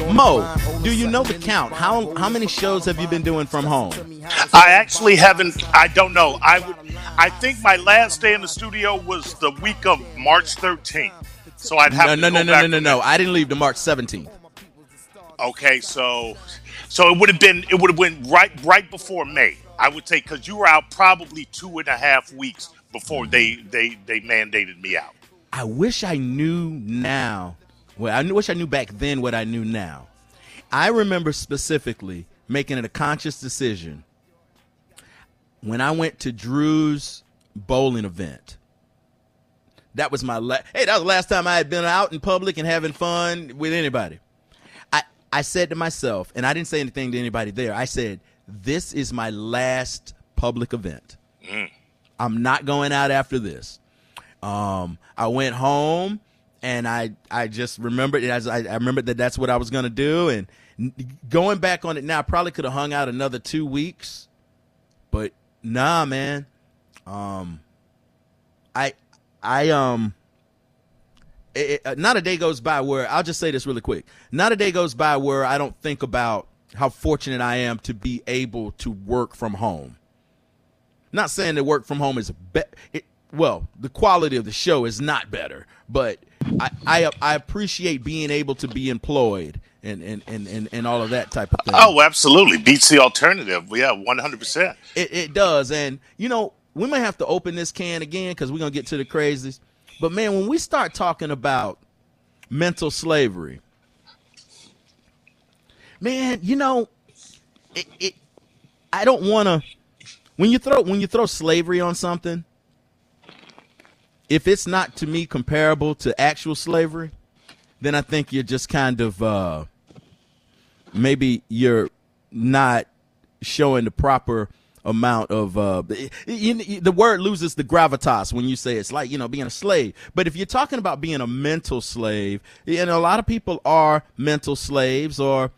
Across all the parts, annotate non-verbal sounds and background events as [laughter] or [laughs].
Mo, do you know the count? How how many shows have you been doing from home? I actually haven't. I don't know. I would. I think my last day in the studio was the week of March 13th. So I'd have No, to no, no, no, no, no, no. I didn't leave to March 17th. Okay, so so it would have been it would have been right right before May. I would say because you were out probably two and a half weeks before they they they mandated me out. I wish I knew now. Well, I knew- wish I knew back then what I knew now. I remember specifically making it a conscious decision when I went to Drew's bowling event. That was my last. hey. That was the last time I had been out in public and having fun with anybody. I I said to myself, and I didn't say anything to anybody there. I said, "This is my last public event. I'm not going out after this." Um, I went home and I I just remembered as I, I remembered that that's what I was gonna do. And going back on it now, I probably could have hung out another two weeks, but nah, man. Um, I I um. It, it- uh, not a day goes by where I'll just say this really quick. Not a day goes by where I don't think about how fortunate I am to be able to work from home. Not saying that work from home is be- it, well, the quality of the show is not better, but I, I I appreciate being able to be employed and and, and, and, and all of that type of thing. Oh, absolutely, beats the alternative. Yeah, one hundred percent. It, it does. And, you know, we might have to open this can again because we're going to get to the crazies. But, man, when we start talking about mental slavery, man, you know, it, it I don't want to when you throw when you throw slavery on something, if it's not to me comparable to actual slavery, then I think you're just kind of uh maybe you're not showing the proper amount of uh the word loses the gravitas when you say it's like you know being a slave. But if you're talking about being a mental slave and a lot of people are mental slaves or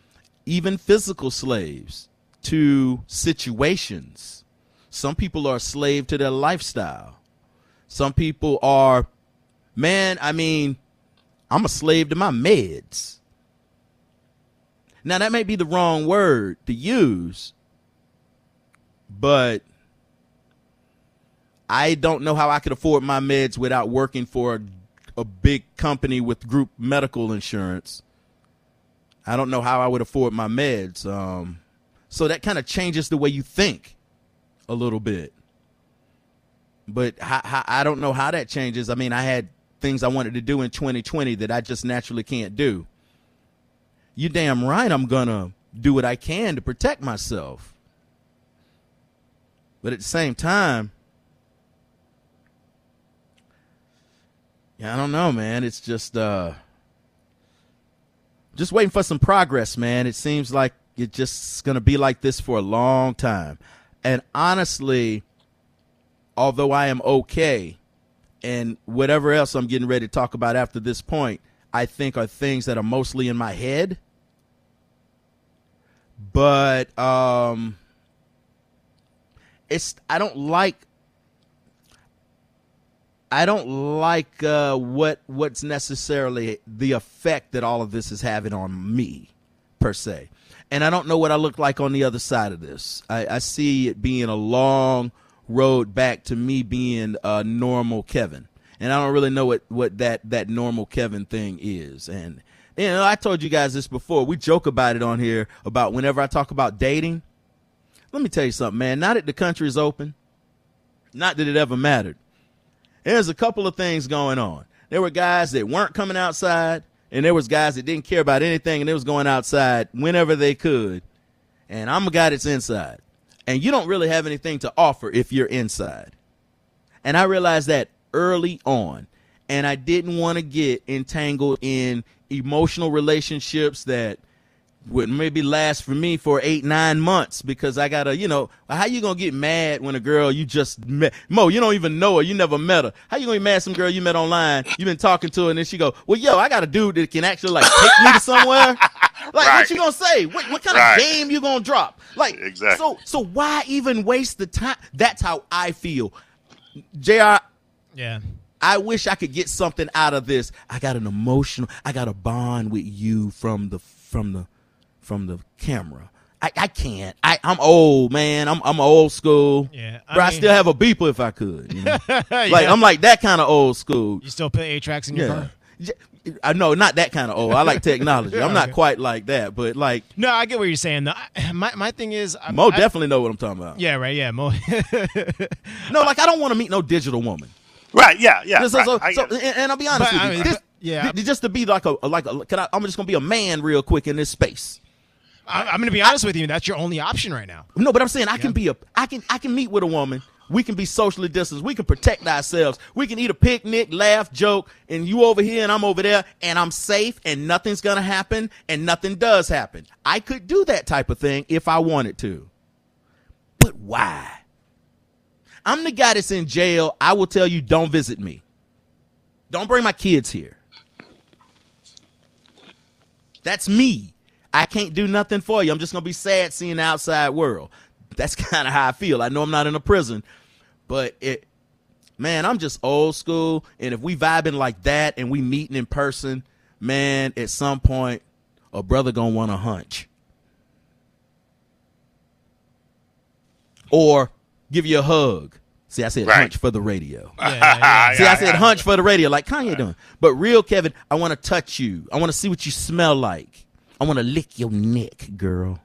even physical slaves to situations. Some people are a slave to their lifestyle some people are man i mean i'm a slave to my meds now that may be the wrong word to use, but I don't know how I could afford my meds without working for a, a big company with group medical insurance. I don't know how I would afford my meds. Um, so that kind of changes the way you think a little bit. But how, how, I don't know how that changes. I mean, I had things I wanted to do in 2020 that I just naturally can't do you damn right I'm gonna do what I can to protect myself. But at the same time, yeah, I don't know, man. It's just uh just waiting for some progress, man. It seems like it's just gonna be like this for a long time. And honestly, although I am okay, and whatever else I'm getting ready to talk about after this point, I think are things that are mostly in my head. But um it's I don't like I don't like uh what what's necessarily the effect that all of this is having on me per se. And I don't know what I look like on the other side of this. I, I see it being a long road back to me being a normal Kevin. And I don't really know what, what that, that normal Kevin thing is. And, you know, I told you guys this before. We joke about it on here about whenever I talk about dating. Let me tell you something, man. Now that the country is open, not that it ever mattered. There's a couple of things going on. There were guys that weren't coming outside, and there was guys that didn't care about anything, and they was going outside whenever they could. And I'm a guy that's inside, and you don't really have anything to offer if you're inside. And I realized that early on, and I didn't want to get entangled in emotional relationships that would maybe last for me for eight nine months because I gotta you know how you gonna get mad when a girl you just met Mo you don't even know her. You never met her. How you gonna be mad at some girl you met online you've been talking to her and then she go well yo I got a dude that can actually like take me to somewhere [laughs] like what you gonna say what, what kind Right. of game you gonna drop like Exactly. so so why even waste the time that's how I feel Jr. Yeah. I wish I could get something out of this. I got an emotional, I got a bond with you from the from the from the camera. I, I can't. I, I'm old, man. I'm I'm old school. Yeah, I but I still have a beeper if I could. You know? [laughs] Like Yeah. I'm like that kind of old school. You still put eight tracks in your Yeah. car? J- I know, not that kind of old. I like technology. I'm not Okay. [laughs] quite like that, but like No, I get what you're saying. though. I- My my thing is, I, Mo I- definitely know what I'm talking about. Yeah, right. Yeah, Mo. [laughs] No, like I don't want to meet no digital woman. Right? Yeah. Yeah. So- right. so- I so- and, and I'll be honest But, with I you. mean, this, yeah. th- just to be like a like a. Can I, I'm just gonna be a man real quick in this space. I, I'm going to be honest with you. That's your only option right now. No, but I'm saying I can be a I can I can meet with a woman. We can be socially distanced. We can protect ourselves. We can eat a picnic, laugh, joke, and you over here and I'm over there, and I'm safe, and nothing's gonna happen, and nothing does happen. I could do that type of thing if I wanted to. But why? I'm the guy that's in jail. I will tell you, don't visit me. Don't bring my kids here. That's me. I can't do nothing for you. I'm just gonna be sad seeing the outside world. That's [laughs] kind of how I feel. I know I'm not in a prison, but it, man, I'm just old school. And if we vibing like that and we meeting in person, man, at some point, a brother gonna want a hunch, or give you a hug. See, I said Right. hunch for the radio. [laughs] Yeah, yeah, yeah. See, I said yeah. hunch for the radio, like Kanye doing. But real Kevin, I want to touch you. I want to see what you smell like. I want to lick your neck, girl.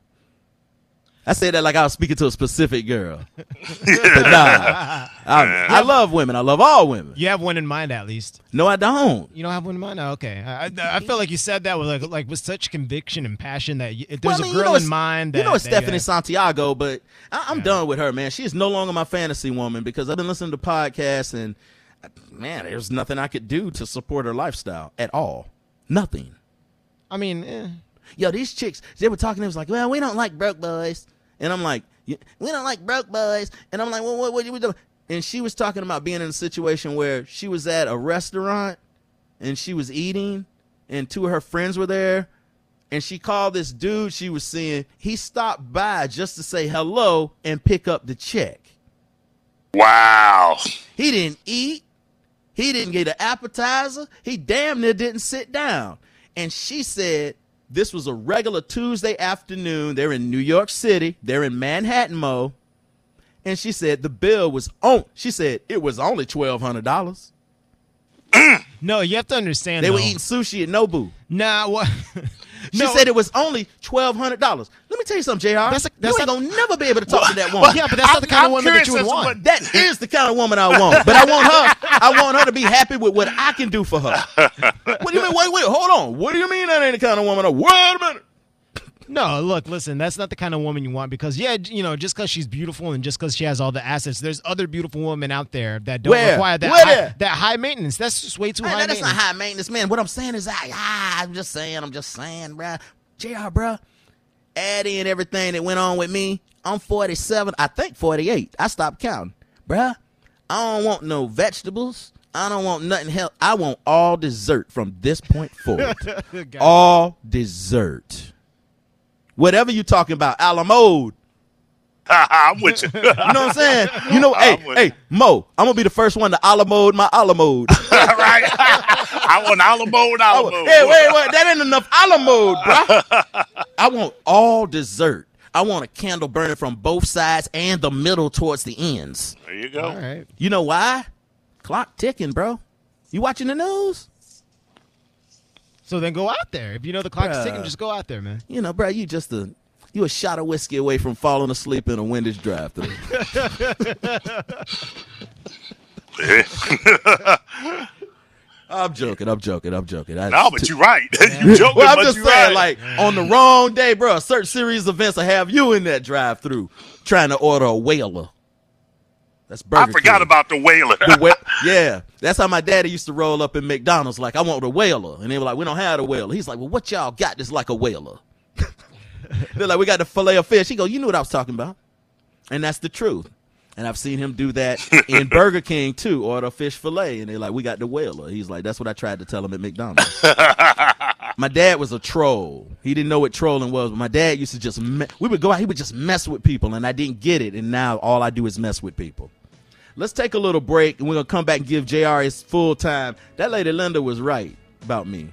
I said that like I was speaking to a specific girl. [laughs] but nah, I, I love women. I love all women. You have one in mind at least. No, I don't. You don't have one in mind? Oh, okay. I, I, I feel like you said that with like like with such conviction and passion that you, if there's Well, I mean, a you girl know in it's- mind that you know it's that Stephanie you- Santiago, but I, I'm done with her, man. She is no longer my fantasy woman because I've been listening to podcasts and man, there's nothing I could do to support her lifestyle at all. Nothing. I mean, eh. yo, these chicks, they were talking, it was like, well, we don't like broke boys. And I'm like, we don't like broke boys. And I'm like, well, what, what you doing? And she was talking about being in a situation where she was at a restaurant and she was eating and two of her friends were there. And she called this dude she was seeing. He stopped by just to say hello and pick up the check. Wow. He didn't eat. He didn't get an appetizer. He damn near didn't sit down. And she said this was a regular Tuesday afternoon. They're in New York City. They're in Manhattan, Mo. And she said the bill was on. She said it was only twelve hundred dollars. no, you have to understand. They were eating sushi at Nobu. Nah, what? [laughs] She no, said it was only twelve hundred dollars. Let me tell you something, Jr. That's a- that's you ain't a- gonna never be able to talk to that woman. Yeah, but that's not the kind I'm of woman that you would want. That [laughs] is the kind of woman I want. But I want her. I want her to be happy with what I can do for her. [laughs] What do you mean? Wait, wait, hold on. What do you mean that ain't the kind of woman I Wait a minute. No, look, listen, that's not the kind of woman you want because, yeah, you know, just because she's beautiful and just because she has all the assets, there's other beautiful women out there that don't Where? require that high, that high maintenance. That's just way too Man, high that's not maintenance. high maintenance, man. What I'm saying is, I, ah, I'm just saying, I'm just saying, bruh. JR, bruh, add in everything that went on with me. I'm 47, I think 48. I stopped counting. Bruh, I don't want no vegetables. I don't want nothing else. I want all dessert from this point forward. [laughs] All dessert. Whatever you talking about, a la mode. I'm with you. You know what I'm saying? You know, [laughs] hey, I'm with hey, Mo, I'm gonna be the first one to a la mode my a la mode. right? [laughs] I want olive mode, Oh, mode. hey, wait, wait, that ain't enough a la mode, bro. I want all dessert. I want a candle burning from both sides and the middle towards the ends. There you go. All right. You know why? Clock ticking, bro. You watching the news? So then go out there. If you know the clock's Bruh. ticking, just go out there, man. You know, bro, you just a you a shot of whiskey away from falling asleep in a Wendy's drive-thru. [laughs] I'm joking. I'm joking. I'm joking. I, no, but you're right. [laughs] you joking, well, I'm but just you're saying, right. like on the wrong day, bro. A certain series of events will have you in that drive-through trying to order a whaler. That's Burger I forgot King. about the whaler. The wha- [laughs] yeah, that's how my daddy used to roll up in McDonald's. Like, I want a whaler, and they were like, "We don't have a whaler." He's like, "Well, what y'all got that's like a whaler?" [laughs] They're like, "We got the fillet of fish." He go, "You knew what I was talking about," and that's the truth. And I've seen him do that in [laughs] Burger King too, order fish fillet, and they're like, "We got the whaler." He's like, "That's what I tried to tell him at McDonald's." my dad was a troll. He didn't know what trolling was, but my dad used to just me- we would go out. He would just mess with people, and I didn't get it. And now all I do is mess with people. Let's take a little break, and we're gonna come back and give Jr. his full time. That lady Linda was right about me.